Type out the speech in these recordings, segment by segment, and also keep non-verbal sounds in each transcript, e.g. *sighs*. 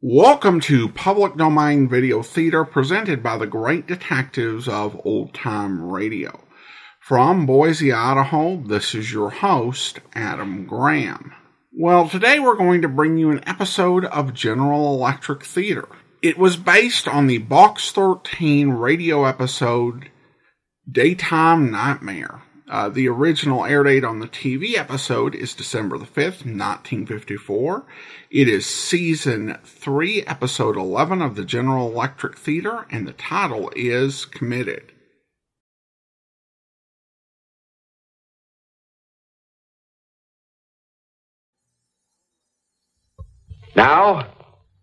Welcome to Public Domain Video Theater presented by the great detectives of old time radio. From Boise, Idaho, this is your host, Adam Graham. Well, today we're going to bring you an episode of General Electric Theater. It was based on the Box 13 radio episode Daytime Nightmare. Uh, the original air date on the TV episode is December the 5th, 1954. It is season 3, episode 11 of the General Electric Theater, and the title is Committed. Now,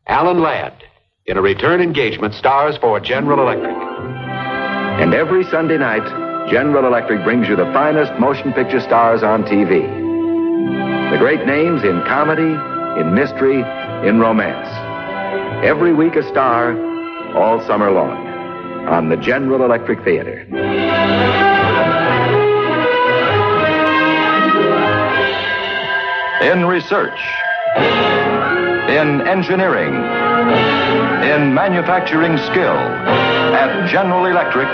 Alan Ladd, in a return engagement, stars for General Electric. And every Sunday night, General Electric brings you the finest motion picture stars on TV. The great names in comedy, in mystery, in romance. Every week a star, all summer long, on the General Electric Theater. In research, in engineering, in manufacturing skill, at General Electric,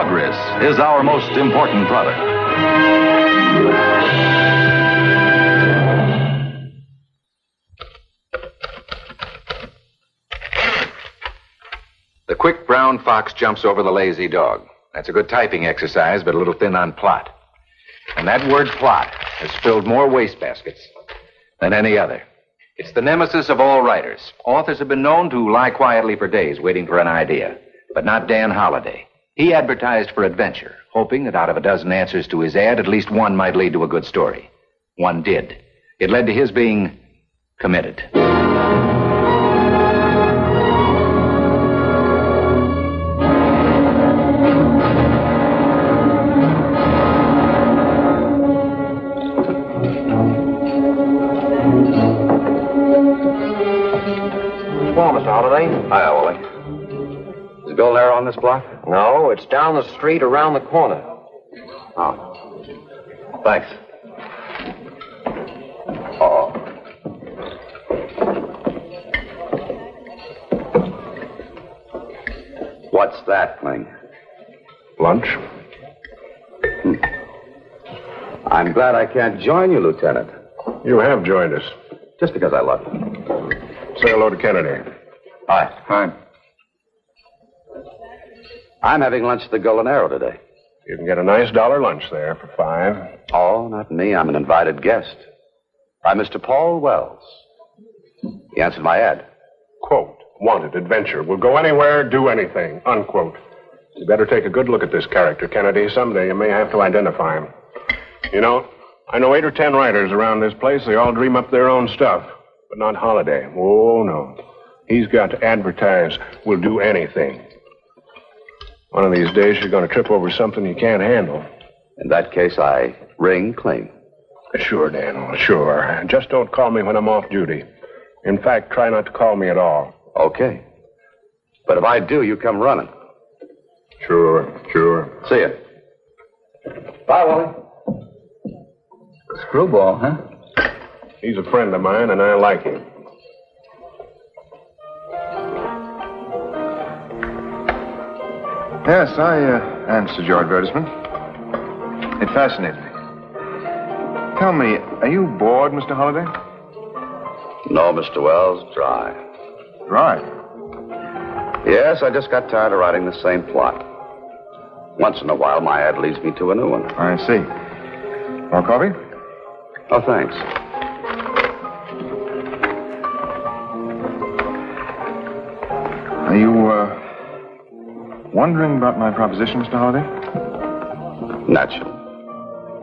progress is our most important product. The quick brown fox jumps over the lazy dog. That's a good typing exercise, but a little thin on plot. And that word plot has filled more wastebaskets than any other. It's the nemesis of all writers. Authors have been known to lie quietly for days waiting for an idea, but not Dan Holiday. He advertised for adventure, hoping that out of a dozen answers to his ad, at least one might lead to a good story. One did. It led to his being committed. Well, Mr. Holiday? Hiya, Wally. Is Bill there on this block? No, it's down the street around the corner. Oh. Thanks. Oh. What's that thing? Lunch? Hmm. I'm glad I can't join you, Lieutenant. You have joined us. Just because I love you. Say hello to Kennedy. Hi. Hi. I'm having lunch at the Golden Arrow today. You can get a nice dollar lunch there for five. Oh, not me. I'm an invited guest. By Mr. Paul Wells. He answered my ad. Quote, wanted adventure. Will go anywhere, do anything. Unquote. You better take a good look at this character, Kennedy. Someday you may have to identify him. You know, I know eight or ten writers around this place. They all dream up their own stuff, but not Holiday. Oh, no. He's got to advertise, will do anything. One of these days, you're going to trip over something you can't handle. In that case, I ring Kling. Sure, Daniel, sure. Just don't call me when I'm off duty. In fact, try not to call me at all. Okay. But if I do, you come running. Sure, sure. See you. Bye, Wally. Screwball, huh? He's a friend of mine, and I like him. Yes, I uh, answered your advertisement. It fascinated me. Tell me, are you bored, Mr. Holiday? No, Mr. Wells, dry. Right. Yes, I just got tired of writing the same plot. Once in a while, my ad leads me to a new one. I see. More coffee? Oh, thanks. Are you, uh, wondering about my proposition, Mr. Holiday? Naturally.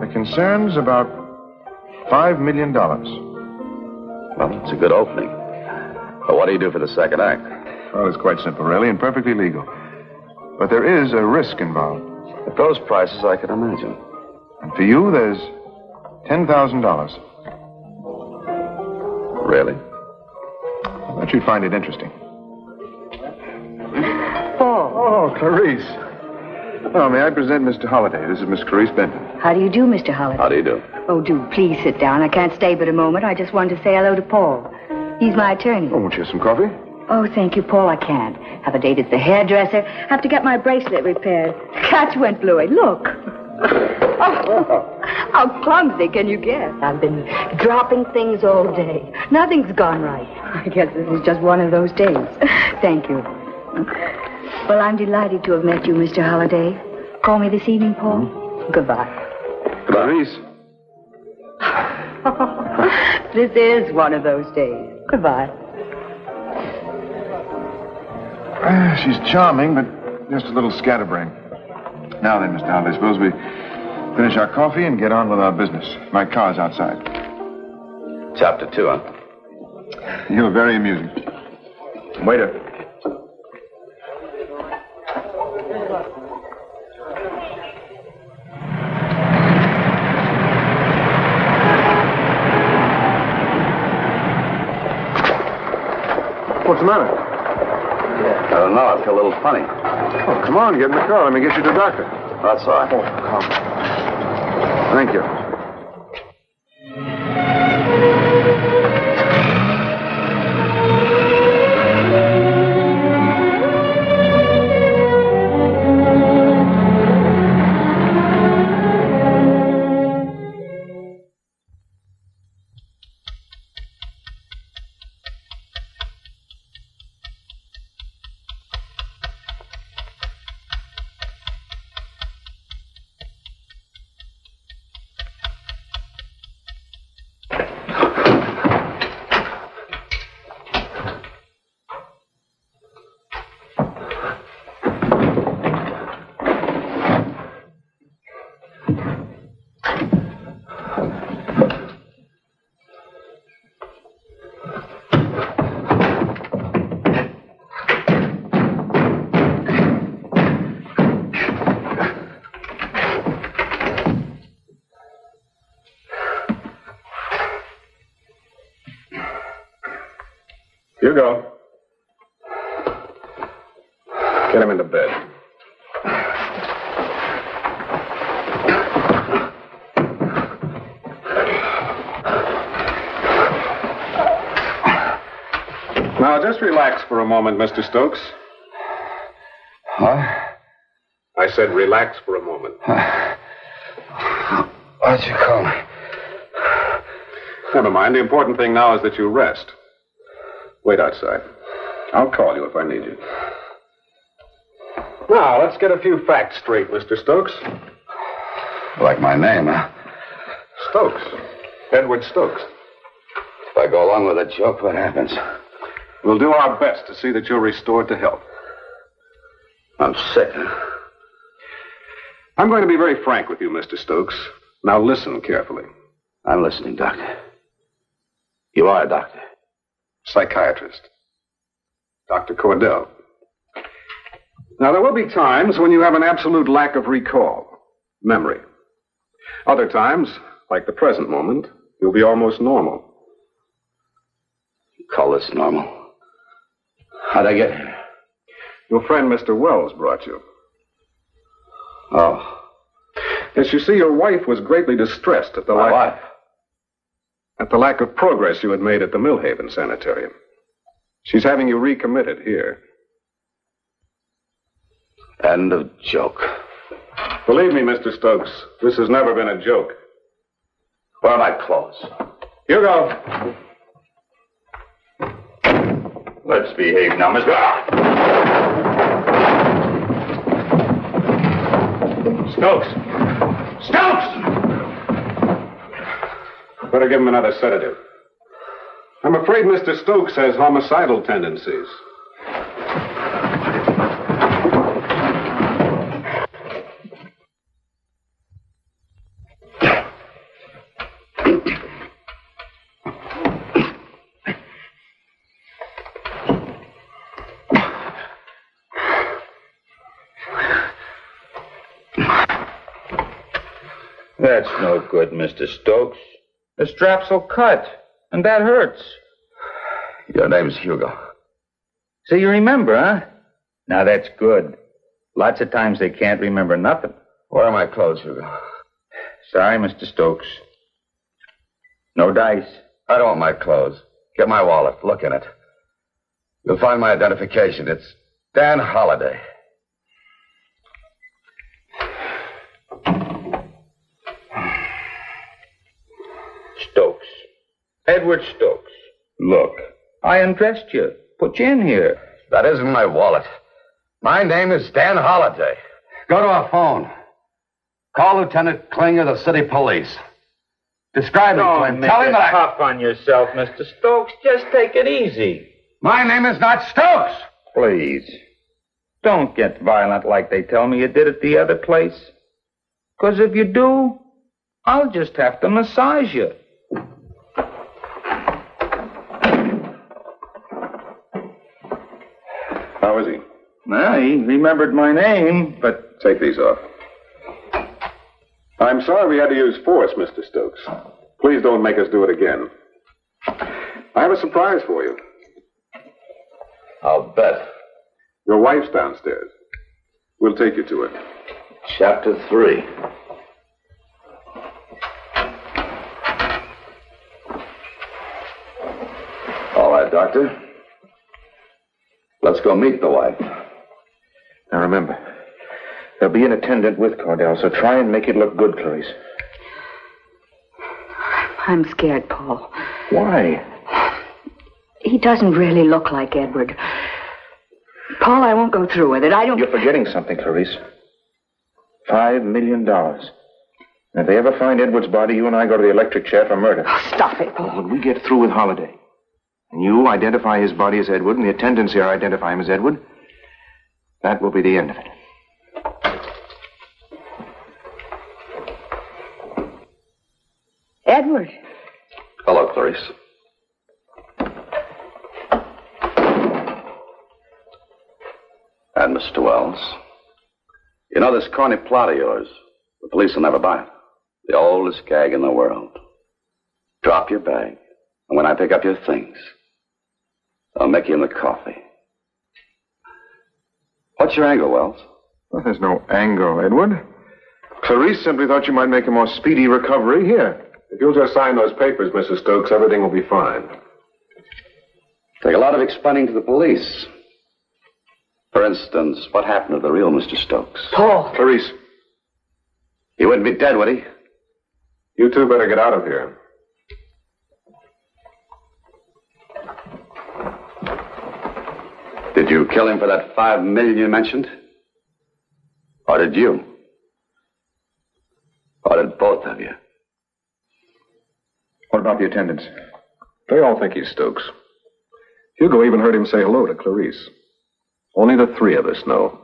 The concerns about five million dollars. Well, it's a good opening. But what do you do for the second act? Well, it's quite simple, really, and perfectly legal. But there is a risk involved. At those prices, I can imagine. And for you, there's ten thousand dollars. Really? I bet you'd find it interesting. Oh, Clarice. Oh, may I present Mr. Holiday? This is Miss Clarice Benton. How do you do, Mr. Holiday? How do you do? Oh, do please sit down. I can't stay but a moment. I just wanted to say hello to Paul. He's my attorney. Oh, won't you have some coffee? Oh, thank you, Paul. I can't. Have a date at the hairdresser. Have to get my bracelet repaired. Catch went bluey. Look. Oh, *laughs* how clumsy can you get? I've been dropping things all day. Nothing's gone right. I guess this is just one of those days. Thank you. Well, I'm delighted to have met you, Mr. Holiday. Call me this evening, Paul. Goodbye. Goodbye, Reese. *laughs* this is one of those days. Goodbye. Ah, she's charming, but just a little scatterbrain. Now then, Mr. Holiday, suppose we finish our coffee and get on with our business. My car's outside. Chapter two, huh? You're very amusing. Waiter. What's the matter? I don't know. I feel a little funny. Oh, come on, get in the car. Let me get you to the doctor. That's all right. Oh, come. Thank you. Hugo. Get him into bed. Now, just relax for a moment, Mr. Stokes. What? I said relax for a moment. What'd you call me? Never mind. The important thing now is that you rest. Wait outside. I'll call you if I need you. Now, let's get a few facts straight, Mr. Stokes. Like my name, huh? Stokes. Edward Stokes. If I go along with the joke, what happens? We'll do our best to see that you're restored to health. I'm sick. I'm going to be very frank with you, Mr. Stokes. Now listen carefully. I'm listening, Doctor. You are a doctor. Psychiatrist. Dr. Cordell. Now, there will be times when you have an absolute lack of recall, memory. Other times, like the present moment, you'll be almost normal. You call this normal? How'd I get here? Your friend, Mr. Wells, brought you. Oh, Yes, you see, your wife was greatly distressed at the my lack wife. At the lack of progress you had made at the Millhaven Sanitarium. She's having you recommitted here. End of joke. Believe me, Mr. Stokes, this has never been a joke. Where are my clothes? Hugo! Let's behave now, Miss. Ah! Stokes! Stokes! Better give him another sedative. I'm afraid Mr. Stokes has homicidal tendencies. That's no good, Mr. Stokes. The strap's will cut, and that hurts. Your name's Hugo. So you remember, huh? Now that's good. Lots of times they can't remember nothing. Where are my clothes, Hugo? Sorry, Mr. Stokes. No dice. I don't want my clothes. Get my wallet. Look in it. You'll find my identification. It's Dan Holiday. Stokes. Edward Stokes. Look, I undressed you. Put you in here. That isn't my wallet. My name is Dan Holiday. Go to a phone. Call Lieutenant Kling of the city police. Describe me to him. Tell him that I... on yourself, Mr. Stokes. Just take it easy. My name is not Stokes. Please. Don't get violent like they tell me you did at the other place. Because if you do, I'll just have to massage you. Is he? Well, he remembered my name, but Take these off. I'm sorry we had to use force, Mr. Stokes. Please don't make us do it again. I have a surprise for you. I'll bet. Your wife's downstairs. We'll take you to her. Chapter 3. All right, Doctor. Let's go meet the wife. Now remember, there'll be an attendant with Cordell, so try and make it look good, Clarice. I'm scared, Paul. Why? He doesn't really look like Edward. Paul, I won't go through with it. I don't. You're forgetting something, Clarice. Five million dollars. And if they ever find Edward's body, you and I go to the electric chair for murder. Oh, stop it, Paul. When we get through with Holiday, and you identify his body as Edward, and the attendants here identify him as Edward, that will be the end of it. Edward. Hello, Clarice. And Mr. Wells. You know this corny plot of yours? The police will never buy it. The oldest gag in the world. Drop your bag, and when I pick up your things, I'll make you in the coffee. What's your angle, Wells? Well, there's no angle, Edward. Clarice simply thought you might make a more speedy recovery here. If you'll just sign those papers, Mrs. Stokes, everything will be fine. Take a lot of explaining to the police. For instance, what happened to the real Mr. Stokes? Paul. Clarice, He wouldn't be dead, would he? you two better get out of here. You kill him for that five million you mentioned? Or did you? Or did both of you? What about the attendants? They all think he's Stokes. Hugo even heard him say hello to Clarice. Only the three of us know.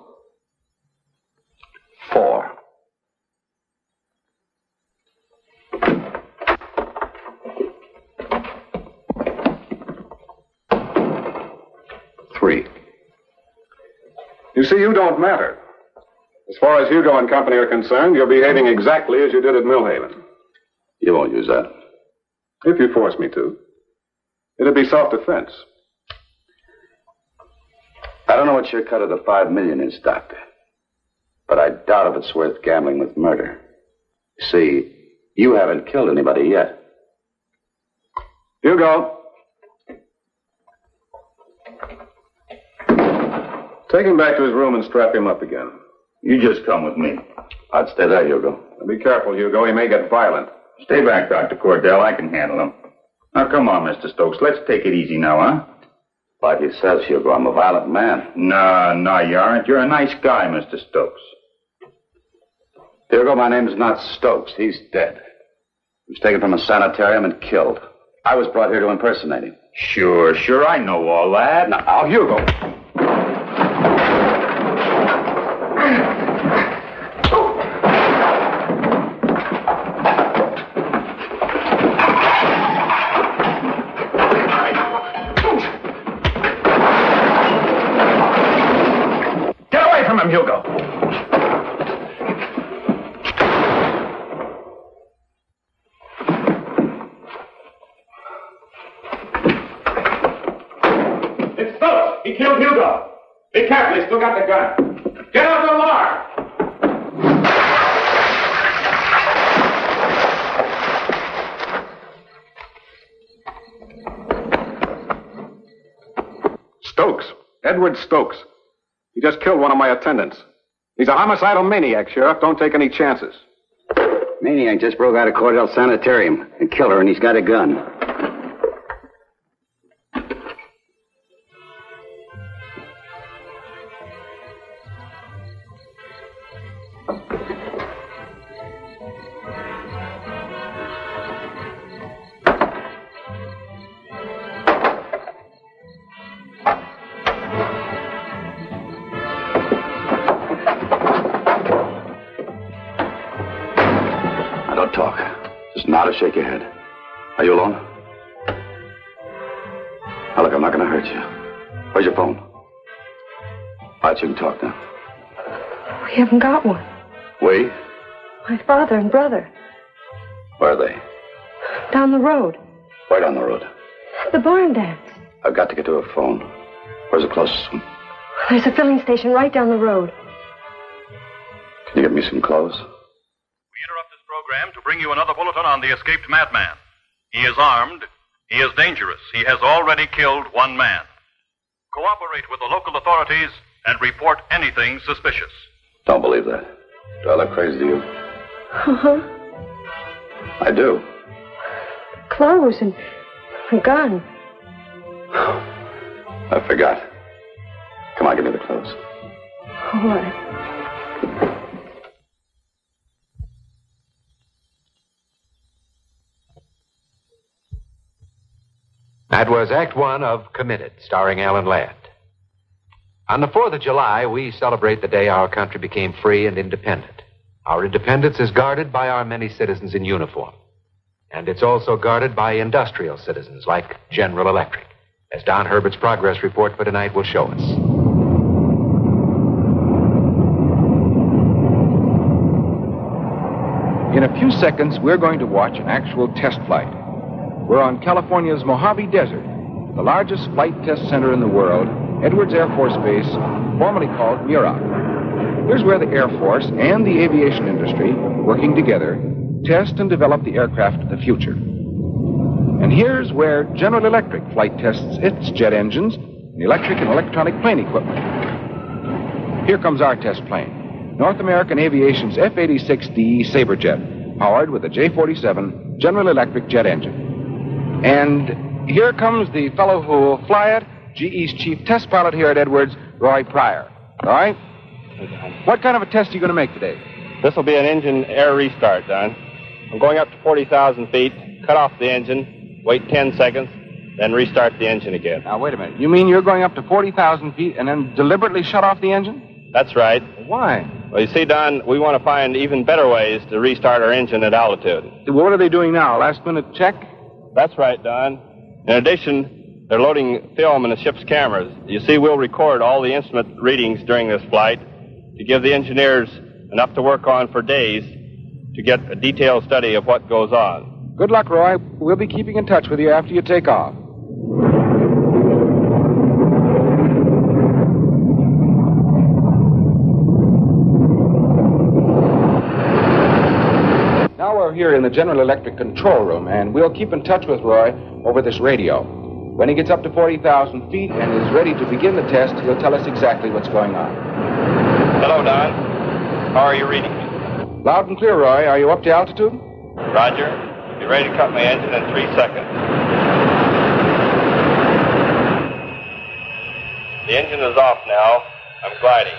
Four. Three. You see, you don't matter. As far as Hugo and company are concerned, you're behaving exactly as you did at Millhaven. You won't use that. If you force me to. It'd be self-defense. I don't know what your cut of the five million is, Doctor. But I doubt if it's worth gambling with murder. You see, you haven't killed anybody yet. Hugo. Take him back to his room and strap him up again. You just come with me. I'd stay there, Hugo. Be careful, Hugo. He may get violent. Stay back, Dr. Cordell. I can handle him. Now, come on, Mr. Stokes. Let's take it easy now, huh? Like he says, Hugo, I'm a violent man. No, no, you aren't. You're a nice guy, Mr. Stokes. Hugo, my name's not Stokes. He's dead. He was taken from a sanitarium and killed. I was brought here to impersonate him. Sure, sure, I know all that. Now, Hugo. Stokes. He just killed one of my attendants. He's a homicidal maniac, Sheriff. Don't take any chances. Maniac just broke out of Cordell Sanitarium and killed her, and he's got a gun. Haven't got one. We? My father and brother. Where are they? Down the road. Right down the road. The barn dance. I've got to get to a phone. Where's the closest one? There's a filling station right down the road. Can you get me some clothes? We interrupt this program to bring you another bulletin on the escaped madman. He is armed. He is dangerous. He has already killed one man. Cooperate with the local authorities and report anything suspicious. Don't believe that. Do I look crazy to you? Uh-huh. I do. Clothes and a gun. I forgot. Come on, give me the clothes. All right. That was Act One of Committed, starring Alan Ladd. On the 4th of July, we celebrate the day our country became free and independent. Our independence is guarded by our many citizens in uniform. And it's also guarded by industrial citizens like General Electric, as Don Herbert's progress report for tonight will show us. In a few seconds, we're going to watch an actual test flight. We're on California's Mojave Desert, the largest flight test center in the world, Edwards Air Force Base, formerly called Muroc. Here's where the Air Force and the aviation industry, working together, test and develop the aircraft of the future. And here's where General Electric flight tests its jet engines and electric and electronic plane equipment. Here comes our test plane, North American Aviation's F 86D Saberjet, powered with a J 47 General Electric jet engine. And here comes the fellow who will fly it, GE's chief test pilot here at Edwards, Roy Pryor. All right? what kind of a test are you going to make today? This will be an engine air restart, Don. I'm going up to 40,000 feet, cut off the engine, wait 10 seconds, then restart the engine again. Now, wait a minute. You mean you're going up to 40,000 feet and then deliberately shut off the engine? That's right. Why? Well, you see, Don, we want to find even better ways to restart our engine at altitude. What are they doing now? Last minute check? That's right, Don. In addition, they're loading film in the ship's cameras. You see, we'll record all the instrument readings during this flight to give the engineers enough to work on for days to get a detailed study of what goes on. Good luck, Roy. We'll be keeping in touch with you after you take off. Now we're here in the General Electric control room, and we'll keep in touch with Roy over this radio. When he gets up to 40,000 feet and is ready to begin the test, he'll tell us exactly what's going on. Hello, Don. How are you reading me? Loud and clear, Roy. Are you up to altitude? Roger. Be ready to cut my engine in three seconds. The engine is off now. I'm gliding.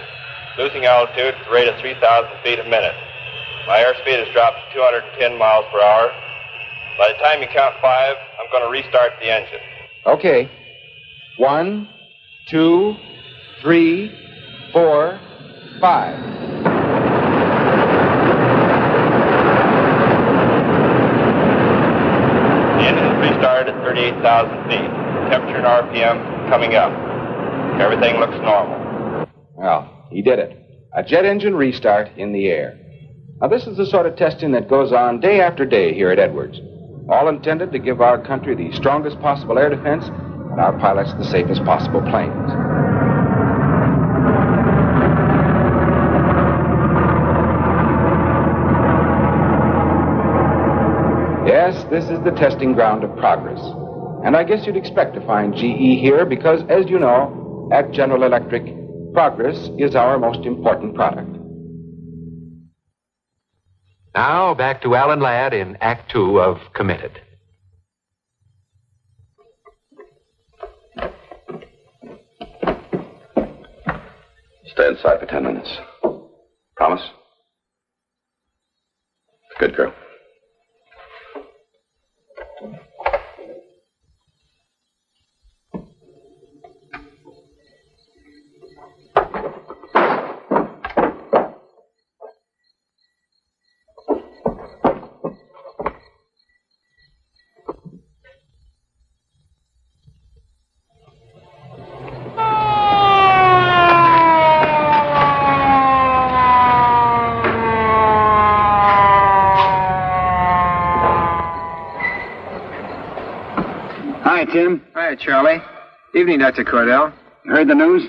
Losing altitude at the rate of 3,000 feet a minute. My airspeed has dropped to 210 miles per hour. By the time you count five, I'm going to restart the engine. Okay. One, two, three, four, five. The engine is restarted at 38,000 feet. Temperature and RPM coming up. Everything looks normal. Well, he did it. A jet engine restart in the air. Now, this is the sort of testing that goes on day after day here at Edwards. All intended to give our country the strongest possible air defense and our pilots the safest possible planes. Yes, this is the testing ground of progress. And I guess you'd expect to find GE here because, as you know, At General Electric, progress is our most important product. Now back to Alan Ladd in Act Two of Committed. Stay inside for ten minutes. Promise? Good girl. Charlie. Evening, Dr. Cordell. Heard the news?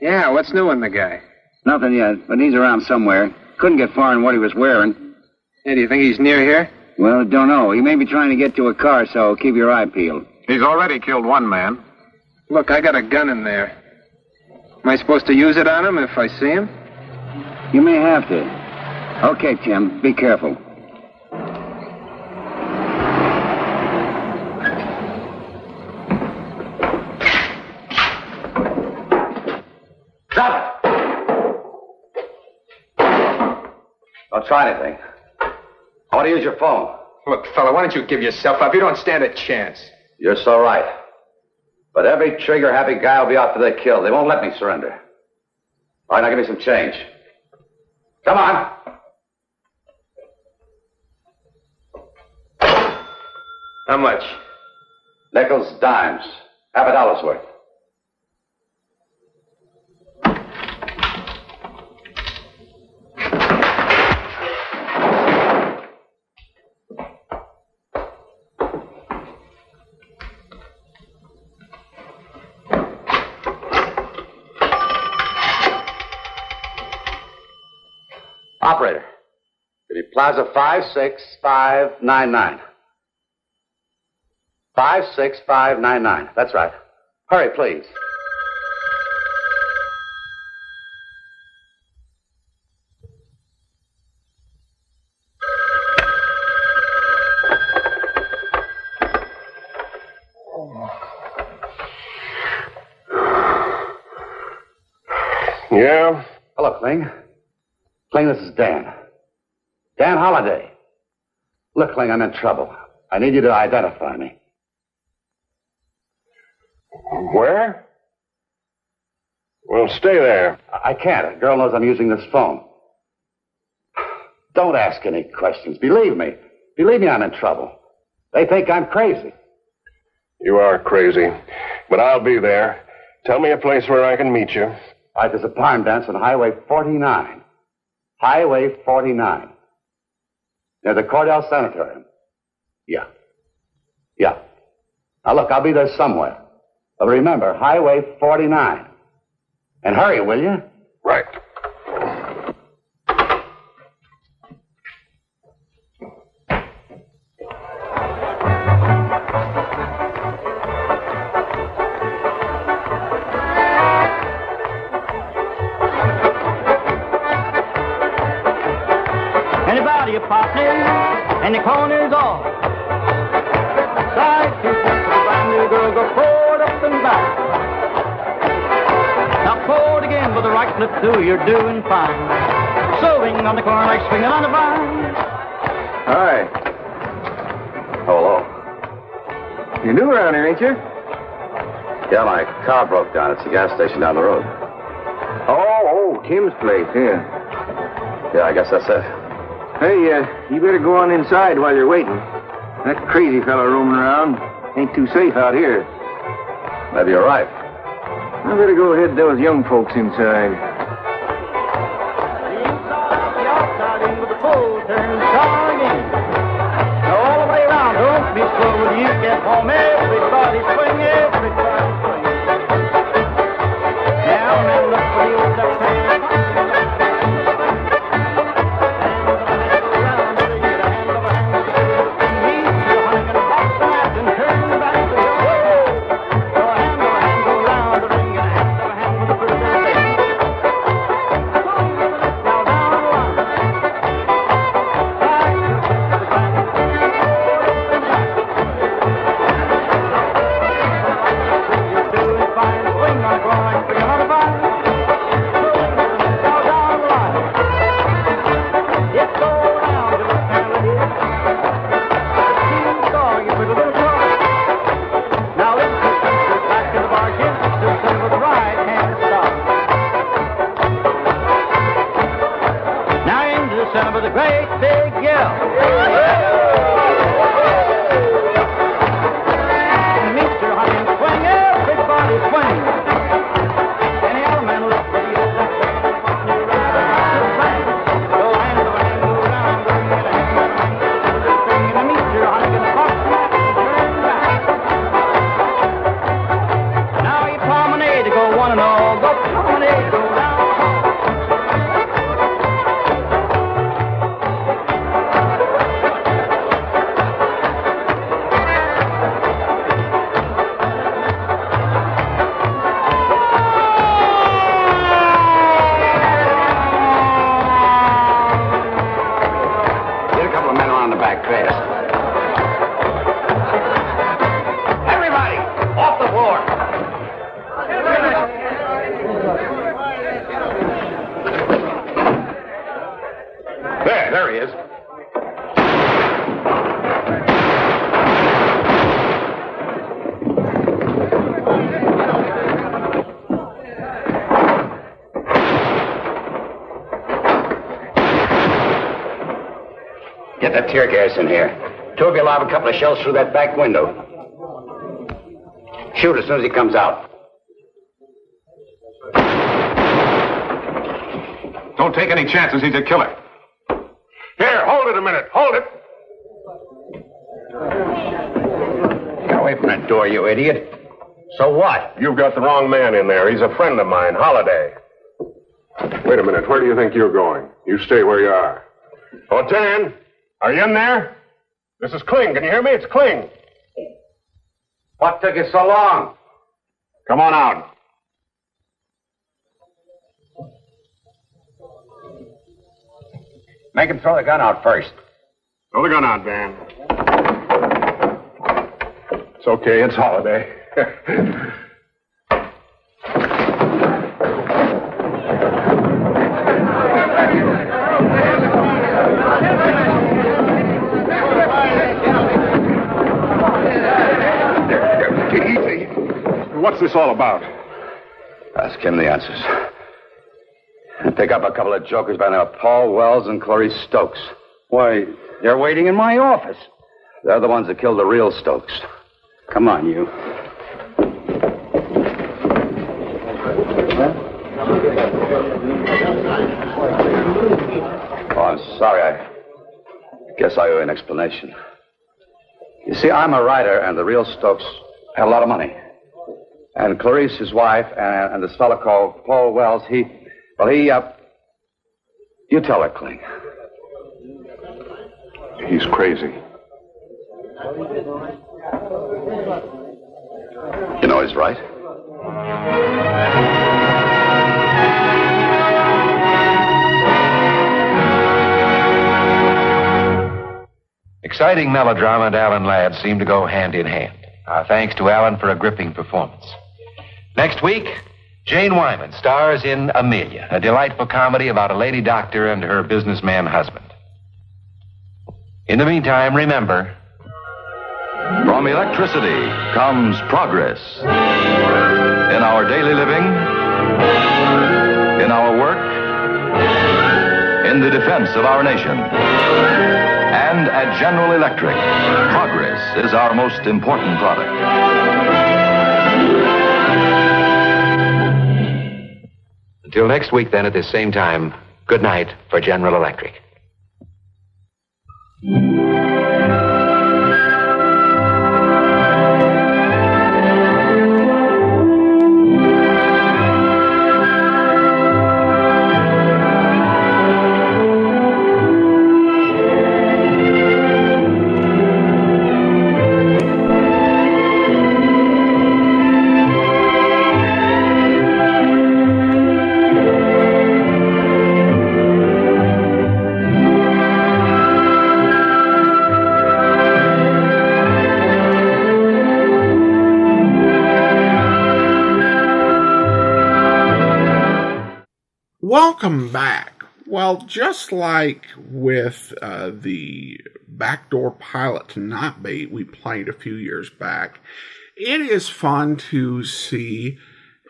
Yeah, what's new on the guy? Nothing yet, but he's around somewhere. Couldn't get far in what he was wearing. Hey, do you think he's near here? Well, don't know. He may be trying to get to a car, so keep your eye peeled. He's already killed one man. Look, I got a gun in there. Am I supposed to use it on him if I see him? You may have to. Okay, Tim. Be careful. Don't try anything. I want to use your phone. Look, fella, why don't you give yourself up? You don't stand a chance. You're so right. But every trigger happy guy will be out for their kill. They won't let me surrender. All right, now give me some change. Come on. How much? Nickels, dimes. Half a dollar's worth. Plaza 56599. 56599. That's right. Hurry, please. Yeah? Hello, Kling. Kling, this is Dan. Dan Holiday. Look, Kling, I'm in trouble. I need you to identify me. Where? Well, stay there. I can't. A girl knows I'm using this phone. *sighs* Don't ask any questions. Believe me. Believe me, I'm in trouble. They think I'm crazy. You are crazy. But I'll be there. Tell me a place where I can meet you. All right, there's a barn dance on Highway 49. Highway 49. Near the Cordell Sanitarium. Yeah. Yeah. Now, look, I'll be there somewhere. But remember, Highway 49. And hurry, will you? And the corner's off. Side two steps, the brand new girl go forward, up and back. Now forward again with the right flip through, you're doing fine. Swing on the corner like swinging on a vine. Hi. Hello. You're new around here, ain't you? Yeah, my car broke down. It's a gas station down the road. Oh, oh, Tim's place, yeah. Yeah, I guess that's it. Hey, uh, you better go on inside while you're waiting. That crazy fellow roaming around ain't too safe out here. Maybe you're right. I better go ahead those young folks inside. Tear gas in here. Two of you lob a couple of shells through that back window. Shoot as soon as he comes out. Don't take any chances. He's a killer. Here, hold it a minute. Hold it. Get away from that door, you idiot. So what? You've got the wrong man in there. He's a friend of mine, Holiday. Wait a minute. Where do you think you're going? You stay where you are. Oh, Dan, are you in there? This is Kling. Can you hear me? It's Kling. What took you so long? Come on out. Make him throw the gun out first. Throw the gun out, Dan. It's okay. It's Holiday. *laughs* this all about? Ask him the answers. And pick up a couple of jokers by the name of Paul Wells and Clarice Stokes. Why, they're waiting in my office. They're the ones that killed the real Stokes. Come on, you. Oh, I'm sorry. I guess I owe you an explanation. You see, I'm a writer, and the real Stokes had a lot of money. And Clarice, his wife, and, and this fellow called Paul Wells, he, well, he, uh, you tell her, Kling. He's crazy. You know he's right. Exciting melodrama and Alan Ladd seem to go hand in hand. Our thanks to Alan for a gripping performance. Next week, Jane Wyman stars in Amelia, a delightful comedy about a lady doctor and her businessman husband. In the meantime, remember From electricity comes progress. In our daily living, in our work, in the defense of our nation. And at General Electric, progress is our most important product. Until next week, then, at this same time, good night for General Electric. Welcome back. Well, just like with uh, the backdoor pilot to Night Beat we played a few years back, it is fun to see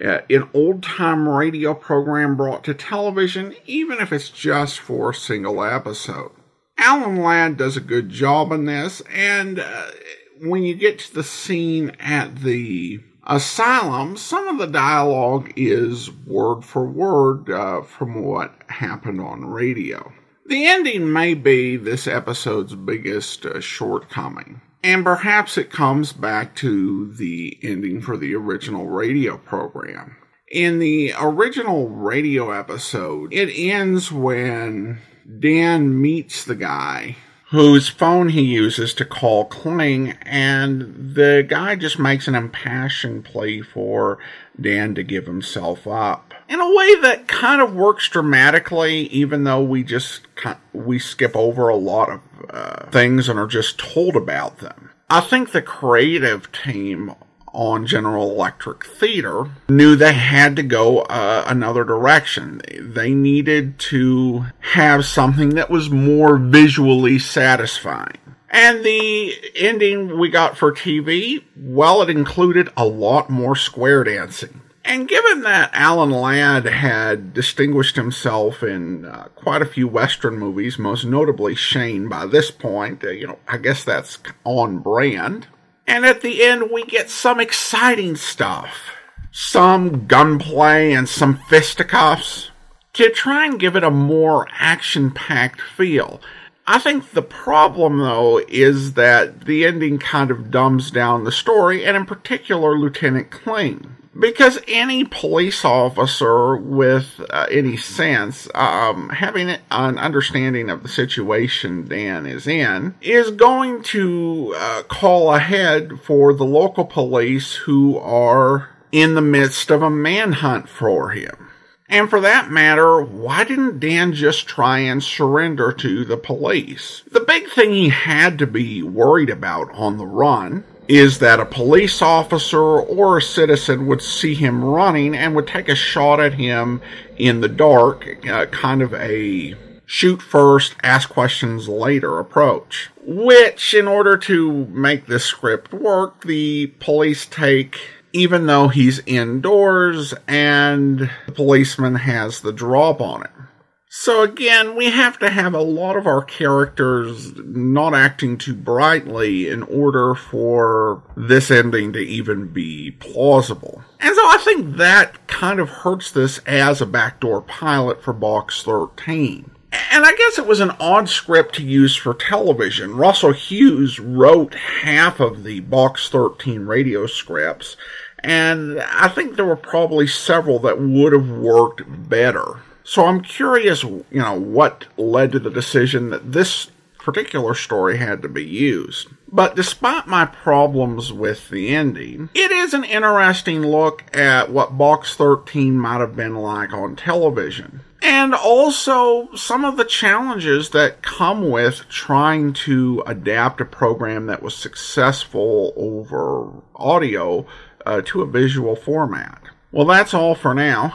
uh, an old time radio program brought to television, even if it's just for a single episode. Alan Ladd does a good job in this, and uh, when you get to the scene at the asylum, some of the dialogue is word for word uh, from what happened on radio. The ending may be this episode's biggest uh, shortcoming, and perhaps it comes back to the ending for the original radio program. In the original radio episode, it ends when Dan meets the guy whose phone he uses to call Kling, and the guy just makes an impassioned plea for Dan to give himself up in a way that kind of works dramatically, even though we just we skip over a lot of uh, things and are just told about them. I think the creative team on General Electric Theater knew they had to go uh, another direction. They needed to have something that was more visually satisfying. And the ending we got for TV, well, it included a lot more square dancing. And given that Alan Ladd had distinguished himself in uh, quite a few Western movies, most notably Shane by this point, uh, you know, I guess that's on brand. And at the end, we get some exciting stuff. Some gunplay and some fisticuffs to try and give it a more action packed feel. I think the problem, though, is that the ending kind of dumbs down the story, and in particular, Lieutenant Kling because any police officer with uh, any sense, um, having an understanding of the situation Dan is in, is going to uh, call ahead for the local police who are in the midst of a manhunt for him. And for that matter, why didn't Dan just try and surrender to the police? The big thing he had to be worried about on the run is that a police officer or a citizen would see him running and would take a shot at him in the dark, uh, kind of a shoot first, ask questions later approach. Which, in order to make this script work, the police take even though he's indoors and the policeman has the drop on him. So again, we have to have a lot of our characters not acting too brightly in order for this ending to even be plausible. And so I think that kind of hurts this as a backdoor pilot for Box 13. And I guess it was an odd script to use for television. Russell Hughes wrote half of the Box 13 radio scripts, and I think there were probably several that would have worked better. So I'm curious, you know, what led to the decision that this particular story had to be used. But despite my problems with the ending, it is an interesting look at what Box 13 might have been like on television. And also some of the challenges that come with trying to adapt a program that was successful over audio uh, to a visual format. Well, that's all for now.